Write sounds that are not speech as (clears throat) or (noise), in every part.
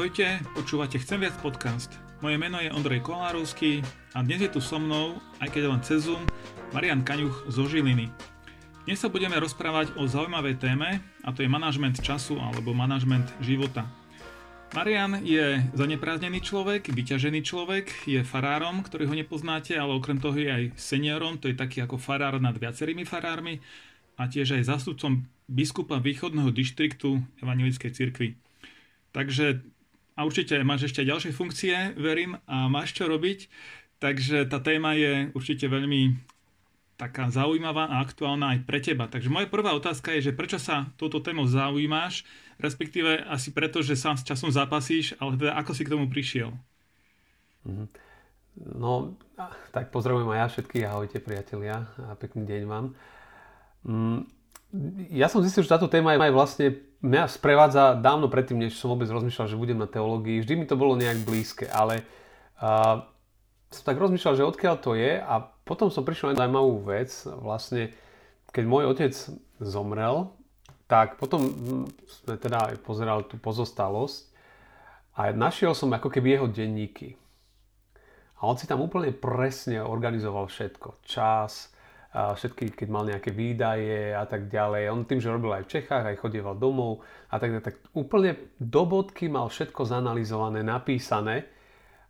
Ahojte, počúvate Chcem viac podcast. Moje meno je Ondrej Kolárovský a dnes je tu so mnou, aj keď len cez Zoom, Marian Kaňuch zo Žiliny. Dnes sa budeme rozprávať o zaujímavej téme a to je manažment času alebo manažment života. Marian je zaneprázdnený človek, vyťažený človek, je farárom, ktorý ho nepoznáte, ale okrem toho je aj seniorom, to je taký ako farár nad viacerými farármi a tiež aj zástupcom biskupa východného dištriktu Evangelickej cirkvi. Takže a určite máš ešte ďalšie funkcie, verím, a máš čo robiť. Takže tá téma je určite veľmi taká zaujímavá a aktuálna aj pre teba. Takže moja prvá otázka je, že prečo sa touto tému zaujímaš, respektíve asi preto, že sám s časom zapasíš, ale teda ako si k tomu prišiel? Mhm. No, tak pozdravujem aj ja všetkých, ahojte priatelia a pekný deň vám. Ja som zistil, že táto téma je vlastne mňa sprevádza dávno predtým, než som vôbec rozmýšľal, že budem na teológii. Vždy mi to bolo nejak blízke, ale uh, som tak rozmýšľal, že odkiaľ to je a potom som prišiel na zaujímavú vec. Vlastne, keď môj otec zomrel, tak potom sme teda aj pozerali tú pozostalosť a našiel som ako keby jeho denníky. A on si tam úplne presne organizoval všetko. Čas, a všetky, keď mal nejaké výdaje a tak ďalej. On tým, že robil aj v Čechách, aj chodieval domov a tak, tak úplne do bodky mal všetko zanalizované, napísané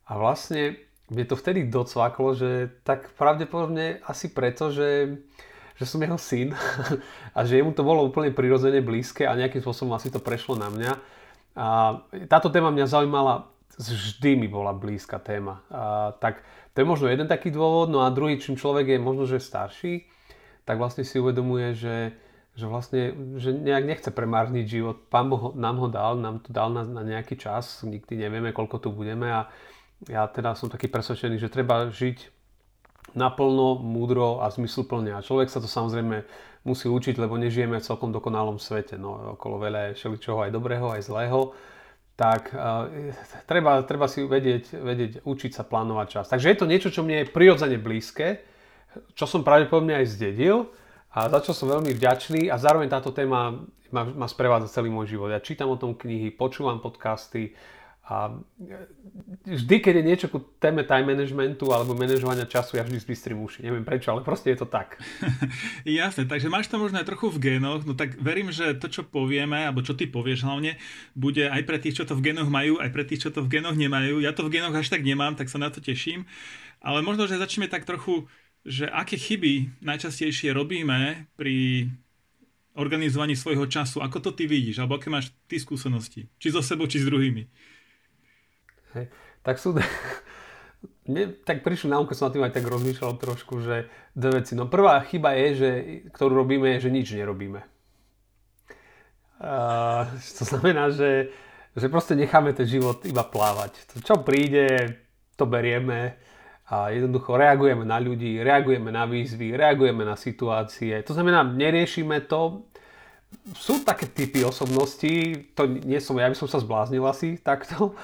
a vlastne mne to vtedy docvaklo, že tak pravdepodobne asi preto, že, že som jeho syn (laughs) a že jemu to bolo úplne prirodzene blízke a nejakým spôsobom asi to prešlo na mňa. A táto téma mňa zaujímala, vždy mi bola blízka téma. A, tak to je možno jeden taký dôvod, no a druhý, čím človek je možno, že starší, tak vlastne si uvedomuje, že, že vlastne že nejak nechce premárniť život. Pán Boh nám ho dal, nám to dal na, na nejaký čas, nikdy nevieme, koľko tu budeme a ja teda som taký presvedčený, že treba žiť naplno, múdro a zmysluplne. A človek sa to samozrejme musí učiť, lebo nežijeme v celkom dokonalom svete. No, okolo veľa je všeličoho aj dobrého, aj zlého tak uh, treba, treba si vedieť, vedieť, učiť sa plánovať čas. Takže je to niečo, čo mne je prirodzene blízke, čo som pravdepodobne aj zdedil a za čo som veľmi vďačný a zároveň táto téma ma, ma sprevádza celý môj život. Ja čítam o tom knihy, počúvam podcasty, a vždy, keď je niečo ku téme time managementu alebo manažovania času, ja vždy zbystrím uši. Neviem prečo, ale proste je to tak. (laughs) Jasne, takže máš to možno aj trochu v génoch, no tak verím, že to, čo povieme, alebo čo ty povieš hlavne, bude aj pre tých, čo to v génoch majú, aj pre tých, čo to v génoch nemajú. Ja to v génoch až tak nemám, tak sa na to teším. Ale možno, že začneme tak trochu, že aké chyby najčastejšie robíme pri organizovaní svojho času. Ako to ty vidíš? Alebo aké máš ty skúsenosti? Či so sebou, či s druhými? Hej. Tak sú... (laughs) Mne tak prišli na keď som na tým aj tak rozmýšľal trošku, že dve veci. No prvá chyba je, že, ktorú robíme, je, že nič nerobíme. Uh, (laughs) to znamená, že, že proste necháme ten život iba plávať. To, čo príde, to berieme a jednoducho reagujeme na ľudí, reagujeme na výzvy, reagujeme na situácie. To znamená, neriešime to. Sú také typy osobností, to nie som, ja by som sa zbláznil asi takto,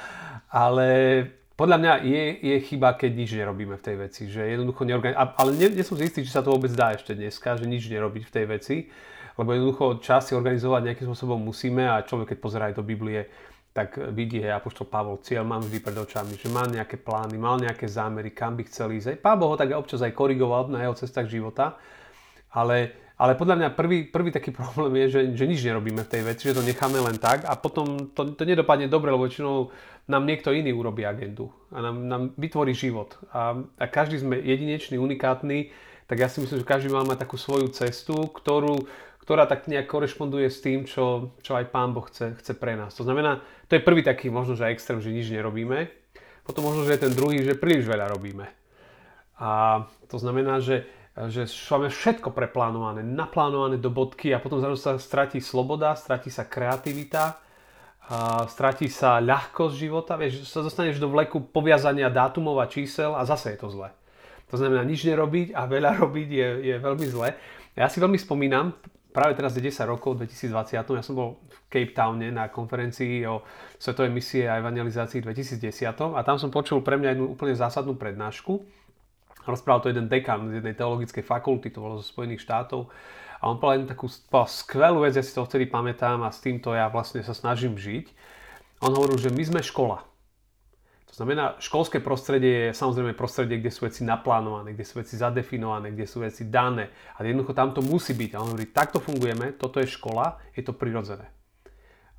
ale podľa mňa je, je chyba, keď nič nerobíme v tej veci. Že jednoducho neorgan... Ale nie, nie som si istý, či sa to vôbec dá ešte dneska, že nič nerobiť v tej veci. Lebo jednoducho čas si organizovať nejakým spôsobom musíme a človek, keď pozerá aj do Biblie, tak vidí, hej, Apoštol Pavol, cieľ mám vždy pred očami, že má nejaké plány, mal nejaké zámery, kam by chcel ísť. Pán Boh ho tak občas aj korigoval na jeho cestách života, ale ale podľa mňa prvý, prvý taký (laughs) problém je, že, že nič nerobíme v tej veci, že to necháme len tak a potom to, to nedopadne dobre, lebo väčšinou nám niekto iný urobí agendu a nám, nám vytvorí život. A, a každý sme jedinečný, unikátny, tak ja si myslím, že každý mal mať takú svoju cestu, ktorú, ktorá tak nejak korešponduje s tým, čo, čo aj Pán Boh chce, chce pre nás. To znamená, to je prvý taký možno, že extrém, že nič nerobíme. Potom možno, že je ten druhý, že príliš veľa robíme. A to znamená, že že máme všetko preplánované, naplánované do bodky a potom zrazu sa stratí sloboda, stratí sa kreativita, a stratí sa ľahkosť života, vieš, sa dostaneš do vleku poviazania dátumov a čísel a zase je to zle. To znamená, nič nerobiť a veľa (laughs) robiť je, je veľmi zle. Ja si veľmi spomínam, práve teraz je 10 rokov, 2020, ja som bol v Cape Towne na konferencii o svetovej misie a evangelizácii 2010 a tam som počul pre mňa jednu úplne zásadnú prednášku, Rozprával to jeden dekan z jednej teologickej fakulty, to bolo zo Spojených štátov. A on povedal jednu takú skvelú vec, ja si to vtedy pamätám a s týmto ja vlastne sa snažím žiť. On hovoril, že my sme škola. To znamená, školské prostredie je samozrejme prostredie, kde sú veci naplánované, kde sú veci zadefinované, kde sú veci dané. A jednoducho tam to musí byť. A on hovorí, takto fungujeme, toto je škola, je to prirodzené.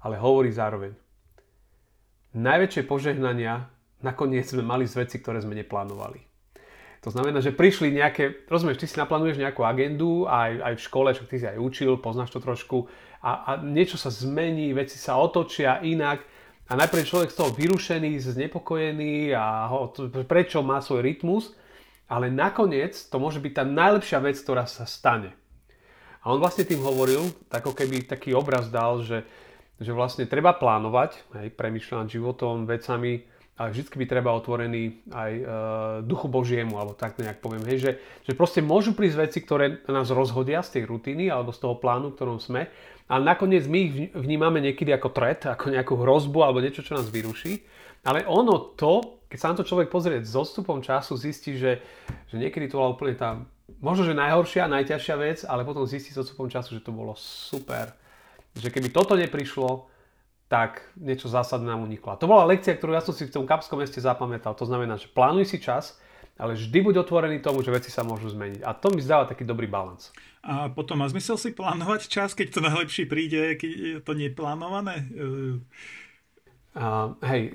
Ale hovorí zároveň, najväčšie požehnania nakoniec sme mali z veci, ktoré sme neplánovali. To znamená, že prišli nejaké, rozumieš, ty si naplánuješ nejakú agendu, aj, aj v škole, čo ty si aj učil, poznáš to trošku, a, a niečo sa zmení, veci sa otočia inak a najprv človek z toho vyrušený, znepokojený a ho, prečo má svoj rytmus, ale nakoniec to môže byť tá najlepšia vec, ktorá sa stane. A on vlastne tým hovoril, tak ako keby taký obraz dal, že, že vlastne treba plánovať, hej, premýšľať nad životom, vecami, ale vždy by treba otvorený aj e, duchu Božiemu, alebo tak nejak poviem, hej, že, že proste môžu prísť veci, ktoré nás rozhodia z tej rutiny alebo z toho plánu, v ktorom sme, ale nakoniec my ich vnímame niekedy ako tret, ako nejakú hrozbu alebo niečo, čo nás vyruší. Ale ono to, keď sa na to človek pozrie s odstupom času, zistí, že, že niekedy to bola úplne tá, možno, že najhoršia, najťažšia vec, ale potom zistí s odstupom času, že to bolo super. Že keby toto neprišlo, tak niečo zásadné nám uniklo. A to bola lekcia, ktorú ja som si v tom kapskom meste zapamätal. To znamená, že plánuj si čas, ale vždy buď otvorený tomu, že veci sa môžu zmeniť. A to mi zdáva taký dobrý balans. A potom má zmysel si plánovať čas, keď to najlepšie príde, keď je to neplánované? Uh, hej,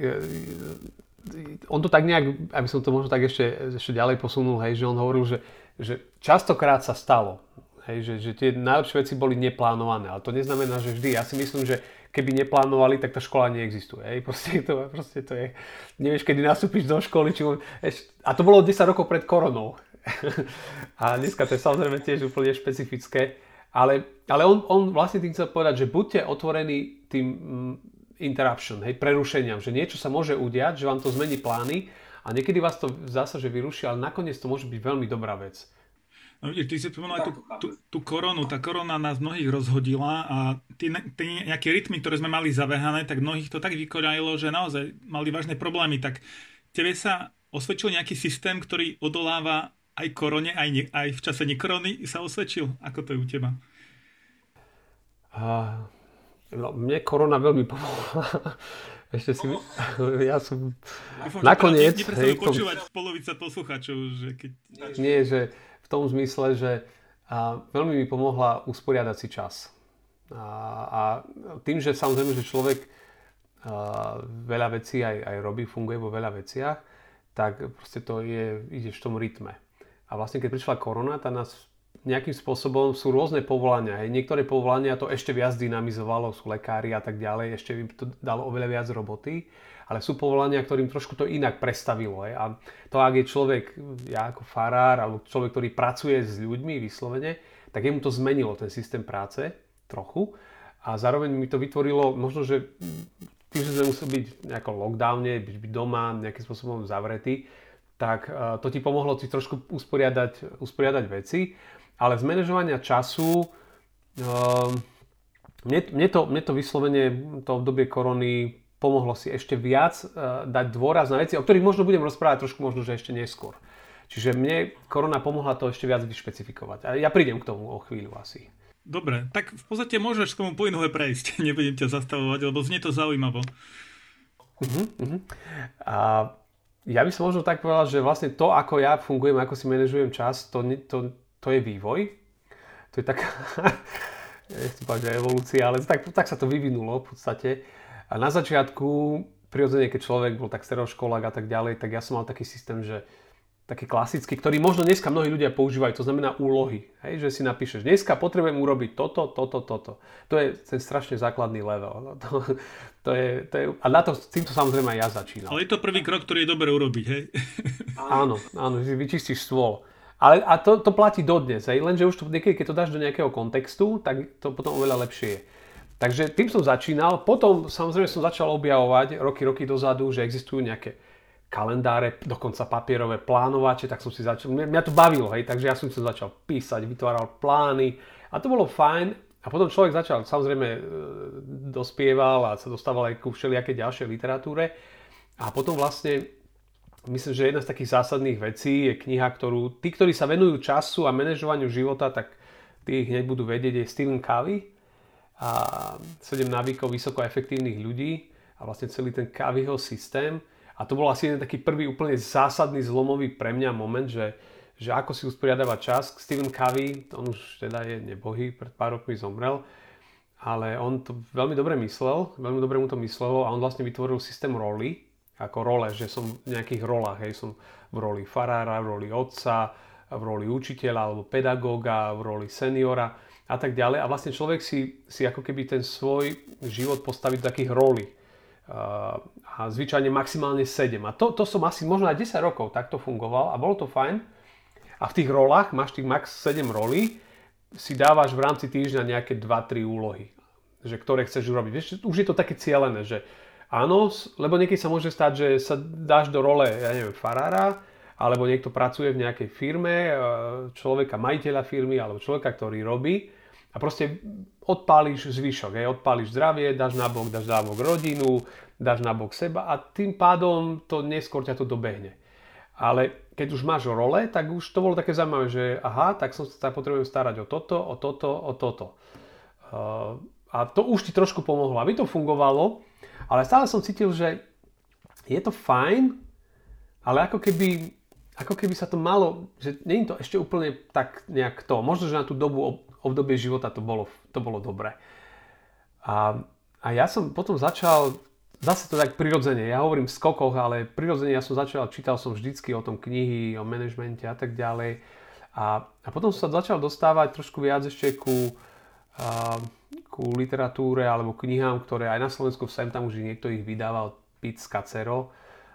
on to tak nejak, aby som to možno tak ešte, ešte ďalej posunul, hej, že on hovoril, že, že častokrát sa stalo, hej, že, že tie najlepšie veci boli neplánované, ale to neznamená, že vždy. Ja si myslím, že keby neplánovali, tak tá škola neexistuje. Hej. Proste, to, proste to je, nevieš, kedy nastúpiš do školy. Či, a to bolo 10 rokov pred koronou. (laughs) a dneska to je samozrejme tiež úplne špecifické. Ale, ale on, on vlastne tým chcel povedať, že buďte otvorení tým mm, interruption, hej, prerušeniam, že niečo sa môže udiať, že vám to zmení plány a niekedy vás to zdá že vyruší, ale nakoniec to môže byť veľmi dobrá vec. No vidíš, ty si spomenul aj tú, tú, tú koronu. Tá korona nás mnohých rozhodila a tie, tie nejaké rytmy, ktoré sme mali zavehané, tak mnohých to tak vykoľajilo, že naozaj mali vážne problémy. Tak tebe sa osvedčil nejaký systém, ktorý odoláva aj korone, aj, ne, aj v čase nekorony sa osvedčil? Ako to je u teba? Uh, no, mne korona veľmi pomohla. (laughs) Ešte si... (laughs) Ja som... Dúfam, nakoniec... Hej, počúvať polovica posluchačov, že keď... Nie, že tom zmysle, že a veľmi mi pomohla usporiadať si čas. A, a tým, že samozrejme, že človek a, veľa vecí aj, aj robí, funguje vo veľa veciach, tak proste to je, ideš v tom rytme. A vlastne keď prišla korona, tá nás nejakým spôsobom sú rôzne povolania. Hej. Niektoré povolania to ešte viac dynamizovalo, sú lekári a tak ďalej, ešte by to dalo oveľa viac roboty ale sú povolania, ktorým trošku to inak prestavilo. Je. A to, ak je človek, ja ako farár, alebo človek, ktorý pracuje s ľuďmi vyslovene, tak jemu to zmenilo, ten systém práce, trochu. A zároveň mi to vytvorilo, možno, že tým, že sme museli byť v nejakom lockdowne, byť, byť doma, nejakým spôsobom zavretý, tak e, to ti pomohlo si trošku usporiadať, usporiadať veci. Ale z manažovania času, uh, mne, mne, to, mne to vyslovene, to obdobie korony pomohlo si ešte viac uh, dať dôraz na veci, o ktorých možno budem rozprávať trošku možno, že ešte neskôr. Čiže mne korona pomohla to ešte viac vyšpecifikovať. A ja prídem k tomu o chvíľu asi. Dobre, tak v podstate môžeš k tomu plynule prejsť. (laughs) Nebudem ťa zastavovať, lebo znie to zaujímavo. Uh-huh, uh-huh. A ja by som možno tak povedal, že vlastne to, ako ja fungujem, ako si manažujem čas, to, to, to je vývoj. To je taká, (laughs) nechcem povedať, evolúcia, ale tak, tak sa to vyvinulo v podstate. A na začiatku, prirodzene, keď človek bol tak stereoškolák a tak ďalej, tak ja som mal taký systém, že taký klasický, ktorý možno dneska mnohí ľudia používajú, to znamená úlohy. Hej, že si napíšeš, dneska potrebujem urobiť toto, toto, toto. To je ten strašne základný level. No, to, to je, to je, a na to, týmto samozrejme aj ja začínam. Ale je to prvý krok, ktorý je dobre urobiť, hej? (laughs) Áno, áno, že vyčistíš stôl. Ale a to, to platí dodnes, hej? lenže už to niekedy, keď to dáš do nejakého kontextu, tak to potom oveľa lepšie je. Takže tým som začínal. Potom samozrejme som začal objavovať roky, roky dozadu, že existujú nejaké kalendáre, dokonca papierové plánovače, tak som si začal, mňa to bavilo, hej, takže ja som si začal písať, vytváral plány a to bolo fajn. A potom človek začal, samozrejme, e, dospieval a sa dostával aj ku všelijakej ďalšej literatúre. A potom vlastne, myslím, že jedna z takých zásadných vecí je kniha, ktorú tí, ktorí sa venujú času a manažovaniu života, tak tí hneď budú vedieť, je Stephen Covey a 7 návykov vysoko efektívnych ľudí. A vlastne celý ten Kaviho systém. A to bol asi jeden taký prvý úplne zásadný zlomový pre mňa moment, že, že ako si usporiadavať čas. Stephen Covey, on už teda je nebohý, pred pár rokmi zomrel, ale on to veľmi dobre myslel, veľmi dobre mu to myslelo a on vlastne vytvoril systém roli, ako role, že som v nejakých rolách, hej, som v roli farára, v roli otca, v roli učiteľa alebo pedagóga, v roli seniora a tak ďalej. A vlastne človek si, si ako keby ten svoj život postaví do takých rolí. Uh, a zvyčajne maximálne 7. A to, to som asi možno aj 10 rokov takto fungoval a bolo to fajn. A v tých rolách, máš tých max 7 rolí, si dávaš v rámci týždňa nejaké 2-3 úlohy, že ktoré chceš urobiť. Vieš, už je to také cieľené, že áno, lebo niekedy sa môže stať, že sa dáš do role, ja neviem, farára, alebo niekto pracuje v nejakej firme, e, človeka, majiteľa firmy, alebo človeka, ktorý robí a proste odpáliš zvyšok, hej, odpáliš zdravie, dáš na bok, dáš na bok rodinu, dáš na bok seba a tým pádom to neskôr ťa to dobehne. Ale keď už máš role, tak už to bolo také zaujímavé, že aha, tak som sa potrebujem starať o toto, o toto, o toto. Uh, a to už ti trošku pomohlo, aby to fungovalo, ale stále som cítil, že je to fajn, ale ako keby ako keby sa to malo, že nie je to ešte úplne tak nejak to. Možno, že na tú dobu, obdobie života to bolo, to bolo dobré. A, a ja som potom začal, zase to tak prirodzene, ja hovorím v skokoch, ale prirodzene ja som začal, čítal som vždycky o tom knihy, o manažmente a tak ďalej. A, a potom som sa začal dostávať trošku viac ešte ku, a, ku literatúre alebo knihám, ktoré aj na Slovensku sem tam už niekto ich vydával, Pitt Scacero,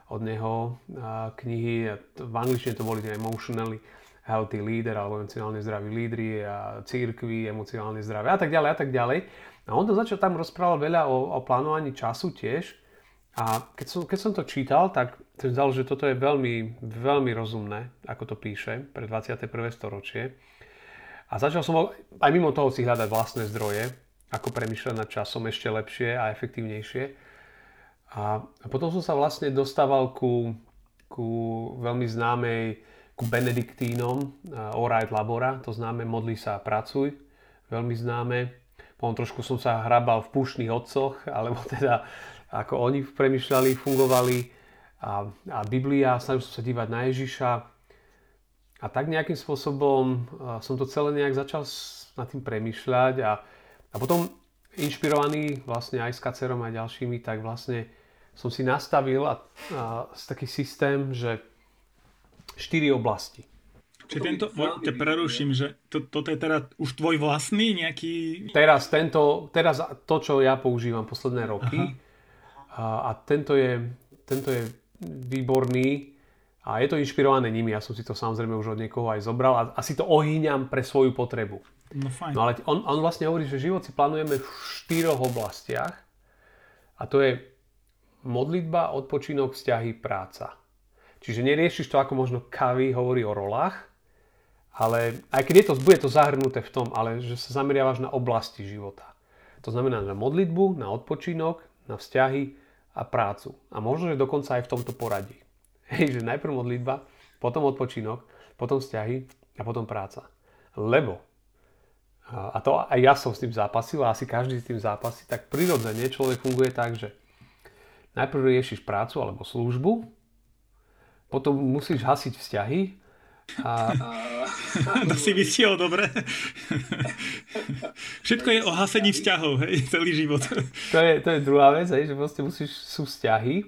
od neho knihy, v angličtine to boli tie emotionally healthy leader alebo emocionálne zdraví lídry a církvy, emocionálne zdravé a tak ďalej a tak ďalej. A on to začal tam rozprával veľa o, o plánovaní času tiež. A keď som, keď som to čítal, tak som zdal, že toto je veľmi, veľmi rozumné, ako to píše, pre 21. storočie. A začal som aj mimo toho si hľadať vlastné zdroje, ako premýšľať nad časom ešte lepšie a efektívnejšie. A, potom som sa vlastne dostával ku, ku veľmi známej, ku benediktínom, Orajt Labora, to známe Modli sa a pracuj, veľmi známe. Potom trošku som sa hrabal v púšnych otcoch, (laughs) alebo teda ako oni premyšľali, fungovali. A, a Biblia, snažil som sa dívať na Ježiša. A tak nejakým spôsobom som to celé nejak začal nad tým premyšľať a, a potom inšpirovaný vlastne aj s Kacerom a ďalšími, tak vlastne som si nastavil a, a taký systém, že štyri oblasti. Čiže tento, ťa preruším, že to, toto je teda už tvoj vlastný nejaký... Teraz, tento, teraz to, čo ja používam posledné roky a, a tento, je, tento je výborný a je to inšpirované nimi. Ja som si to samozrejme už od niekoho aj zobral a, a si to ohýňam pre svoju potrebu. No fajn. No ale on, on vlastne hovorí, že život si plánujeme v štyroch oblastiach a to je modlitba, odpočinok, vzťahy, práca. Čiže neriešiš to, ako možno Kavy hovorí o rolách, ale aj keď je to, bude to zahrnuté v tom, ale že sa zameriavaš na oblasti života. To znamená na modlitbu, na odpočinok, na vzťahy a prácu. A možno, že dokonca aj v tomto poradí. (laughs) Hej, že najprv modlitba, potom odpočinok, potom vzťahy a potom práca. Lebo, a to aj ja som s tým zápasil, a asi každý s tým zápasí, tak prirodzene človek funguje tak, že najprv riešiš prácu alebo službu, potom musíš hasiť vzťahy a... (laughs) to si vysiel dobre. Všetko je o hasení vzťahov, hej, celý život. to, je, to je druhá vec, hej, že proste musíš, sú vzťahy.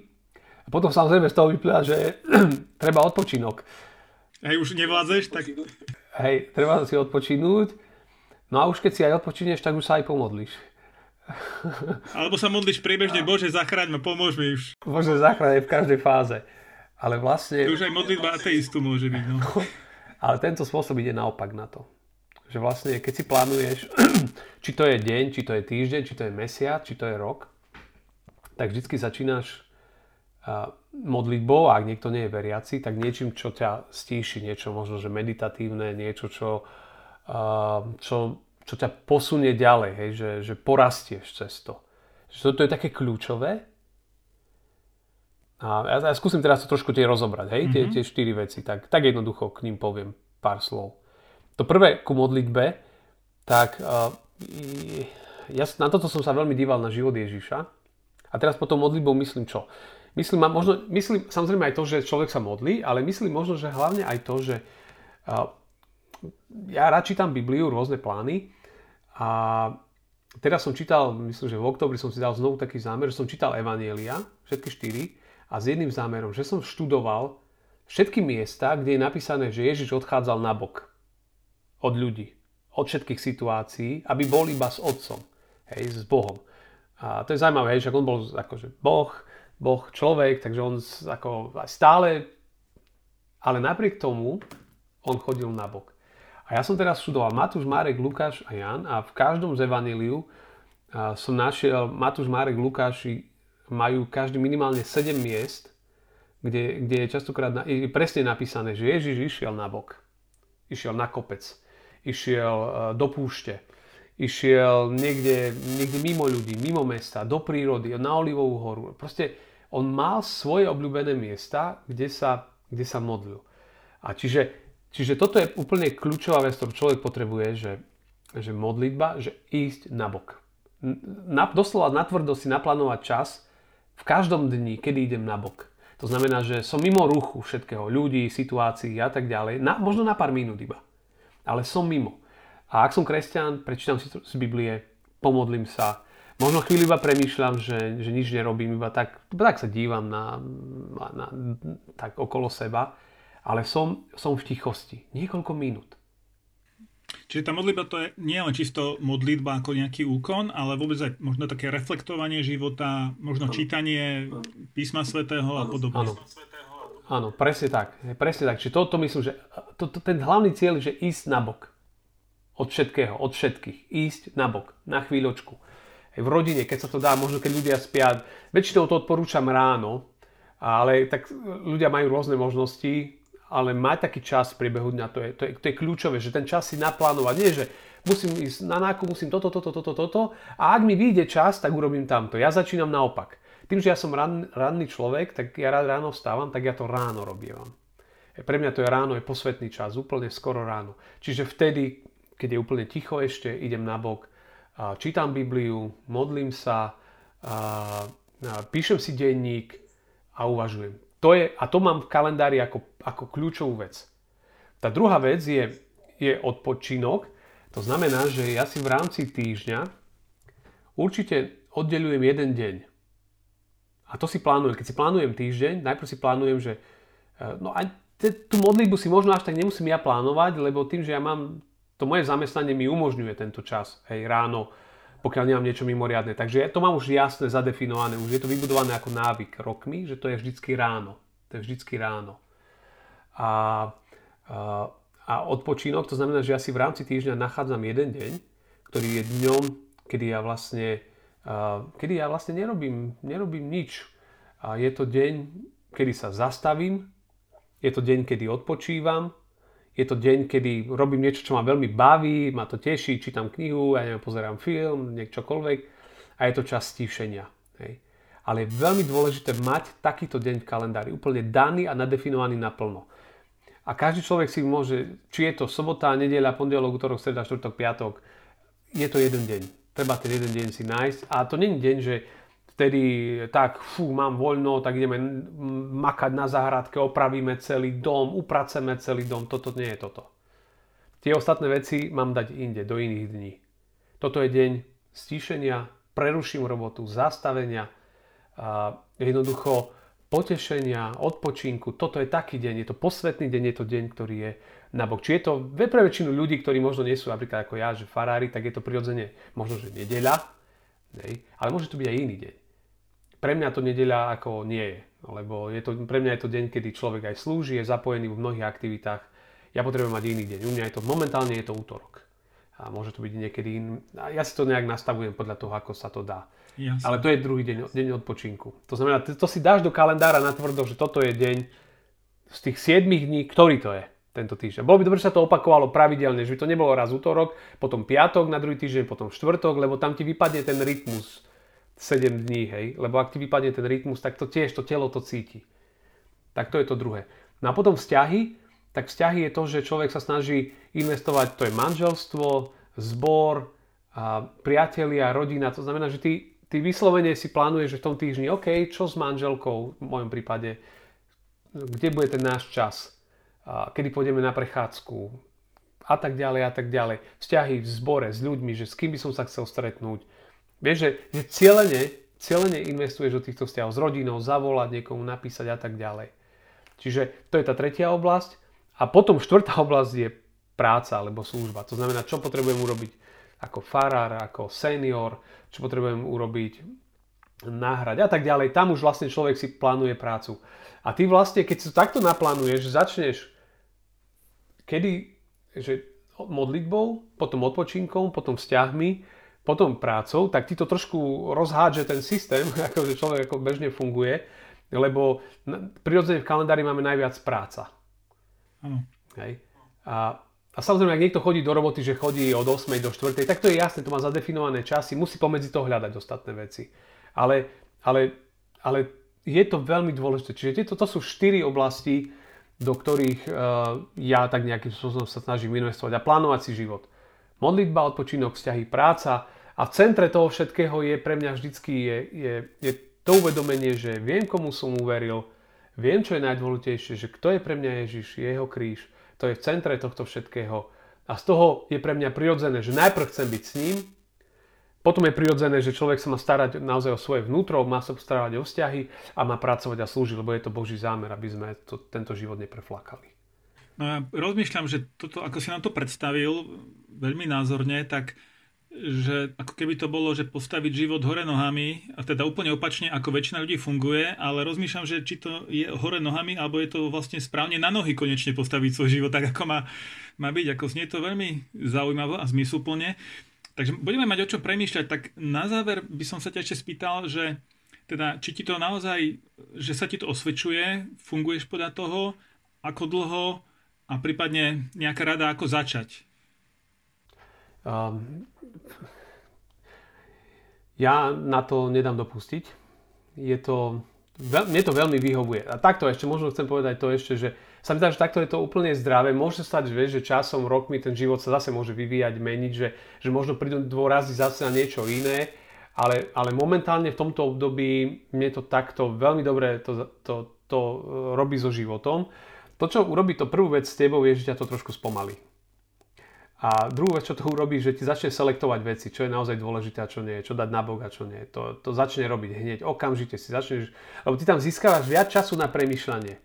A potom samozrejme z toho vyplýva, že (clears throat) treba odpočinok. Hej, už nevládzeš, tak... Hej, treba si odpočinúť. No a už keď si aj odpočineš, tak už sa aj pomodlíš. Alebo sa modlíš priebežne, Bože, zachráň ma, pomôž mi už. Bože, zachráň v každej fáze. Ale vlastne... To už aj modlitba ateistu môže byť, no. (laughs) Ale tento spôsob ide naopak na to. Že vlastne, keď si plánuješ, (clears throat) či to je deň, či to je týždeň, či to je mesiac, či to je rok, tak vždycky začínaš modlitbou, a ak niekto nie je veriaci, tak niečím, čo ťa stíši, niečo možno, že meditatívne, niečo, čo, čo čo ťa posunie ďalej, hej, že, že porastieš cez to. Že toto je také kľúčové. A ja, ja skúsim teraz to trošku tie rozobrať, hej, mm-hmm. tie, tie štyri veci, tak, tak jednoducho k ním poviem pár slov. To prvé ku modlitbe, tak uh, ja, na toto som sa veľmi díval na život Ježiša A teraz potom modlitbou myslím čo? Myslím, možno, myslím samozrejme aj to, že človek sa modlí, ale myslím možno, že hlavne aj to, že uh, ja rád čítam Bibliu, rôzne plány a teraz som čítal, myslím, že v oktobri som si dal znovu taký zámer, že som čítal Evanielia, všetky štyri, a s jedným zámerom, že som študoval všetky miesta, kde je napísané, že Ježiš odchádzal na bok od ľudí, od všetkých situácií, aby bol iba s Otcom, hej, s Bohom. A to je zaujímavé, že on bol akože Boh, Boh človek, takže on ako stále, ale napriek tomu on chodil na bok. A ja som teraz študoval Matúš, Marek, Lukáš a Jan a v každom z Evaníliu som našiel Matúš, Marek, Lukáš majú každý minimálne 7 miest, kde, kde je častokrát na, je presne napísané, že Ježiš išiel na bok, išiel na kopec, išiel e, do púšte, išiel niekde, niekde mimo ľudí, mimo mesta, do prírody, na Olivovú horu. Proste on mal svoje obľúbené miesta, kde sa, kde sa modlil. A čiže, čiže toto je úplne kľúčová vec, ktorú človek potrebuje, že, že modlitba, že ísť na bok. Na, doslova natvrdo si naplánovať čas, v každom dni, kedy idem na bok. To znamená, že som mimo ruchu všetkého, ľudí, situácií a tak ďalej, na, možno na pár minút iba. Ale som mimo. A ak som kresťan, prečítam si z Biblie, pomodlím sa, možno chvíľu iba premýšľam, že, že nič nerobím, iba tak, iba tak sa dívam na, na, na, tak okolo seba, ale som, som v tichosti. Niekoľko minút. Čiže tá modlitba to je nie len čisto modlitba ako nejaký úkon, ale vôbec aj možno také reflektovanie života, možno čítanie písma svätého a podobne. Áno. Áno, presne tak. Presne tak. Čiže toto to myslím, že to, to, ten hlavný cieľ je, že ísť na bok. Od všetkého, od všetkých. Ísť na bok. Na chvíľočku. Aj v rodine, keď sa to dá, možno keď ľudia spia. Väčšinou to odporúčam ráno, ale tak ľudia majú rôzne možnosti ale mať taký čas v priebehu dňa, to je, to, je, to je kľúčové, že ten čas si naplánovať. Nie, že musím ísť na nákup, musím toto, toto, toto, toto a ak mi vyjde čas, tak urobím tamto. Ja začínam naopak. Tým, že ja som ran, ranný človek, tak ja rád ráno vstávam, tak ja to ráno robievam. Pre mňa to je ráno, je posvetný čas, úplne skoro ráno. Čiže vtedy, keď je úplne ticho ešte, idem na bok, čítam Bibliu, modlím sa, píšem si denník a uvažujem. To je, a to mám v kalendári ako, ako kľúčovú vec. Tá druhá vec je, je odpočinok. To znamená, že ja si v rámci týždňa určite oddelujem jeden deň. A to si plánujem. Keď si plánujem týždeň, najprv si plánujem, že e, no a tú modlitbu si možno až tak nemusím ja plánovať, lebo tým, že ja mám, to moje zamestnanie mi umožňuje tento čas, hej, ráno, pokiaľ nemám niečo mimoriadne. Takže to mám už jasne zadefinované, už je to vybudované ako návyk rokmi, že to je vždycky ráno. To je vždycky ráno. A, a, a odpočínok, to znamená, že ja si v rámci týždňa nachádzam jeden deň, ktorý je dňom, kedy ja vlastne, a, kedy ja vlastne nerobím, nerobím nič. A je to deň, kedy sa zastavím, je to deň, kedy odpočívam, je to deň, kedy robím niečo, čo ma veľmi baví, ma to teší, čítam knihu, ja neviem, pozerám film, niečokoľvek a je to čas stíšenia. Hej. Ale je veľmi dôležité mať takýto deň v kalendári, úplne daný a nadefinovaný naplno. A každý človek si môže, či je to sobota, nedeľa, pondelok, útorok, streda, štvrtok, piatok, je to jeden deň. Treba ten jeden deň si nájsť. A to je deň, že vtedy tak, fú, mám voľno, tak ideme makať na záhradke, opravíme celý dom, upraceme celý dom. Toto nie je toto. Tie ostatné veci mám dať inde, do iných dní. Toto je deň stíšenia, preruším robotu, zastavenia, a jednoducho potešenia, odpočinku. Toto je taký deň, je to posvetný deň, je to deň, ktorý je na bok. Či je to pre väčšinu ľudí, ktorí možno nie sú napríklad ako ja, že farári, tak je to prirodzene možno, že nedeľa, ale môže to byť aj iný deň. Pre mňa to nedeľa ako nie je, lebo je to, pre mňa je to deň, kedy človek aj slúži, je zapojený v mnohých aktivitách. Ja potrebujem mať iný deň. U mňa je to, momentálne je to útorok. A môže to byť niekedy iný. Ja si to nejak nastavujem podľa toho, ako sa to dá. Jasne. Ale to je druhý deň, deň odpočinku. To znamená, to si dáš do kalendára na tvrdo, že toto je deň z tých 7 dní, ktorý to je tento týždeň. Bolo by dobre, že sa to opakovalo pravidelne, že by to nebolo raz útorok, potom piatok na druhý týždeň, potom štvrtok, lebo tam ti vypadne ten rytmus 7 dní, hej, lebo ak ti vypadne ten rytmus, tak to tiež to telo to cíti. Tak to je to druhé. No a potom vzťahy, tak vzťahy je to, že človek sa snaží investovať, to je manželstvo, zbor, a priatelia, rodina, to znamená, že ty, ty vyslovene si plánuješ, že v tom týždni, OK, čo s manželkou v mojom prípade, kde bude ten náš čas, kedy pôjdeme na prechádzku a tak ďalej a tak ďalej. Vzťahy v zbore s ľuďmi, že s kým by som sa chcel stretnúť. Vieš, že, že cieľene, cieľene investuješ do týchto vzťahov s rodinou, zavolať niekomu, napísať a tak ďalej. Čiže to je tá tretia oblasť. A potom štvrtá oblasť je práca alebo služba. To znamená, čo potrebujem urobiť ako farár, ako senior, čo potrebujem urobiť, náhrať a tak ďalej. Tam už vlastne človek si plánuje prácu. A ty vlastne, keď si to takto naplánuješ, začneš kedy, že modlitbou, potom odpočinkom, potom vzťahmi, potom prácou, tak ti to trošku rozhádže ten systém, (laughs) ako človek ako bežne funguje, lebo prirodzene v kalendári máme najviac práca. Hej. A a samozrejme, ak niekto chodí do roboty, že chodí od 8 do 4, tak to je jasné, to má zadefinované časy, musí pomedzi to hľadať ostatné veci. Ale, ale, ale je to veľmi dôležité. Čiže tieto to sú 4 oblasti, do ktorých uh, ja tak nejakým spôsobom sa snažím investovať a plánovať si život. Modlitba, odpočinok, vzťahy, práca a v centre toho všetkého je pre mňa vždycky je, je, je to uvedomenie, že viem, komu som uveril, viem, čo je najdôležitejšie, že kto je pre mňa Ježiš, jeho kríž, to je v centre tohto všetkého. A z toho je pre mňa prirodzené, že najprv chcem byť s ním, potom je prirodzené, že človek sa má starať naozaj o svoje vnútro, má sa starať o vzťahy a má pracovať a slúžiť, lebo je to Boží zámer, aby sme to, tento život nepreflakali. No ja rozmýšľam, že toto, ako si nám to predstavil veľmi názorne, tak že ako keby to bolo, že postaviť život hore nohami, a teda úplne opačne, ako väčšina ľudí funguje, ale rozmýšľam, že či to je hore nohami, alebo je to vlastne správne na nohy konečne postaviť svoj život tak, ako má, má byť. Ako znie to veľmi zaujímavé a zmysluplne. Takže budeme mať o čo premýšľať. Tak na záver by som sa ťa ešte spýtal, že teda, či ti to naozaj, že sa ti to osvedčuje, funguješ podľa toho, ako dlho a prípadne nejaká rada, ako začať ja na to nedám dopustiť. Je to, mne to veľmi vyhovuje. A takto ešte, možno chcem povedať to ešte, že sa mi dá, že takto je to úplne zdravé. Môže sa stať, že, že časom, rokmi ten život sa zase môže vyvíjať, meniť, že, že možno prídu dôrazy zase na niečo iné, ale, ale momentálne v tomto období mne to takto veľmi dobre to, to, to e, robí so životom. To, čo urobí to prvú vec s tebou, je, že ťa to trošku spomalí. A druhú vec, čo to urobí, že ti začne selektovať veci, čo je naozaj dôležité a čo nie, čo dať na bok a čo nie. To, to začne robiť hneď, okamžite si začneš, lebo ty tam získavaš viac času na premyšľanie.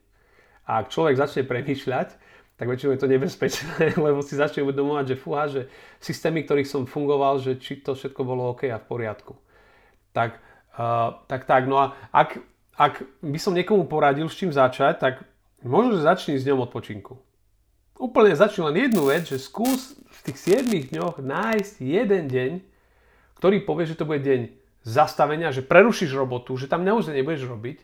A ak človek začne premyšľať, tak väčšinou je to nebezpečné, (laughs) lebo si začne uvedomovať, že fúha, že systémy, ktorých som fungoval, že či to všetko bolo OK a v poriadku. Tak, uh, tak, tak. No a ak, ak by som niekomu poradil, s čím začať, tak možno, začni s ňom odpočinku. Úplne začni len jednu vec, že skús tých 7 dňoch nájsť jeden deň, ktorý povie, že to bude deň zastavenia, že prerušíš robotu, že tam naozaj nebudeš robiť,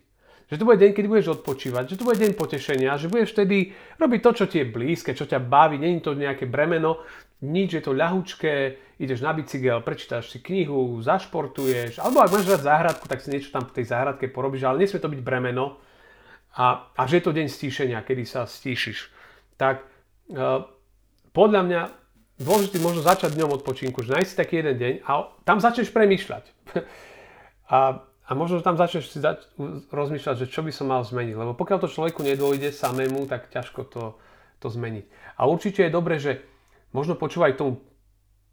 že to bude deň, keď budeš odpočívať, že to bude deň potešenia, že budeš vtedy robiť to, čo ti je blízke, čo ťa baví, není to nejaké bremeno, nič, je to ľahučké, ideš na bicykel, prečítaš si knihu, zašportuješ, alebo ak máš rád záhradku, tak si niečo tam v tej záhradke porobíš, ale nesmie to byť bremeno. A, a že je to deň stíšenia, kedy sa stíšiš. Tak uh, podľa mňa dôležité možno začať dňom odpočinku, že nájsť si taký jeden deň a tam začneš premýšľať. (laughs) a, a možno tam začneš si zač- rozmýšľať, že čo by som mal zmeniť. Lebo pokiaľ to človeku nedôjde samému, tak ťažko to, to zmeniť. A určite je dobré, že možno počúvaj tomu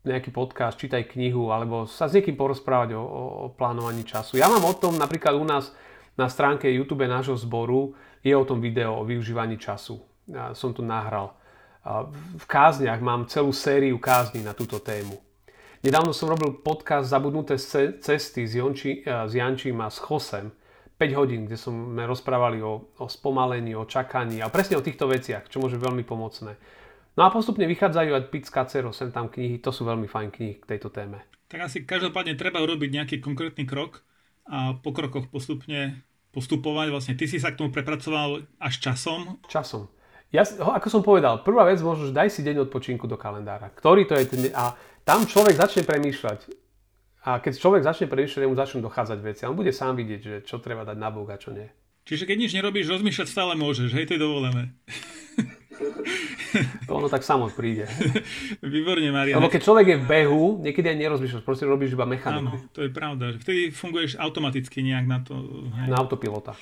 nejaký podcast, čítaj knihu, alebo sa s niekým porozprávať o, o, o plánovaní času. Ja mám o tom napríklad u nás na stránke YouTube nášho zboru je o tom video o využívaní času. Ja som to nahral. V kázniach mám celú sériu kázni na túto tému. Nedávno som robil podcast Zabudnuté cesty s, Jonči, s Jančím a s Chosem. 5 hodín, kde sme rozprávali o, o spomalení, o čakaní a presne o týchto veciach, čo môže veľmi pomocné. No a postupne vychádzajú aj Pic Cacero, sem tam knihy, to sú veľmi fajn knihy k tejto téme. Tak asi každopádne treba urobiť nejaký konkrétny krok a po krokoch postupne postupovať. Vlastne ty si sa k tomu prepracoval až časom. Časom. Ja, ako som povedal, prvá vec možno, že daj si deň odpočinku do kalendára. Ktorý to je ten A tam človek začne premýšľať. A keď človek začne premýšľať, mu začnú dochádzať veci. A on bude sám vidieť, že čo treba dať na bok a čo nie. Čiže keď nič nerobíš, rozmýšľať stále môžeš, hej, to je dovolené. (laughs) to ono tak samo príde. (laughs) Výborne, Marian. Lebo keď človek je v behu, niekedy aj nerozmýšľaš, proste robíš iba mechaniku. Áno, to je pravda. Vtedy funguješ automaticky nejak na to. Hej. Na autopilota.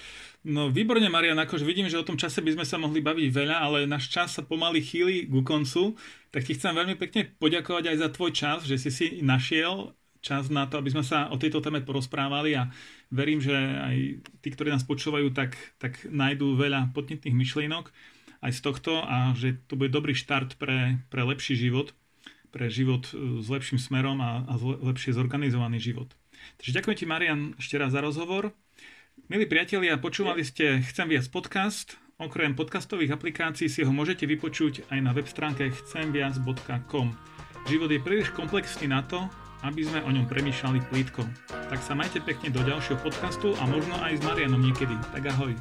No výborne, Marian, akože vidím, že o tom čase by sme sa mohli baviť veľa, ale náš čas sa pomaly chýli ku koncu, tak ti chcem veľmi pekne poďakovať aj za tvoj čas, že si si našiel čas na to, aby sme sa o tejto téme porozprávali a verím, že aj tí, ktorí nás počúvajú, tak, tak nájdú veľa podnetných myšlienok aj z tohto a že to bude dobrý štart pre, pre lepší život, pre život e, s lepším smerom a, a lepšie zorganizovaný život. Takže ďakujem ti, Marian, ešte raz za rozhovor. Milí priatelia, počúvali ste Chcem viac podcast. Okrem podcastových aplikácií si ho môžete vypočuť aj na web stránke chcemviac.com. Život je príliš komplexný na to, aby sme o ňom premýšľali plítko. Tak sa majte pekne do ďalšieho podcastu a možno aj s Marianom niekedy. Tak ahoj.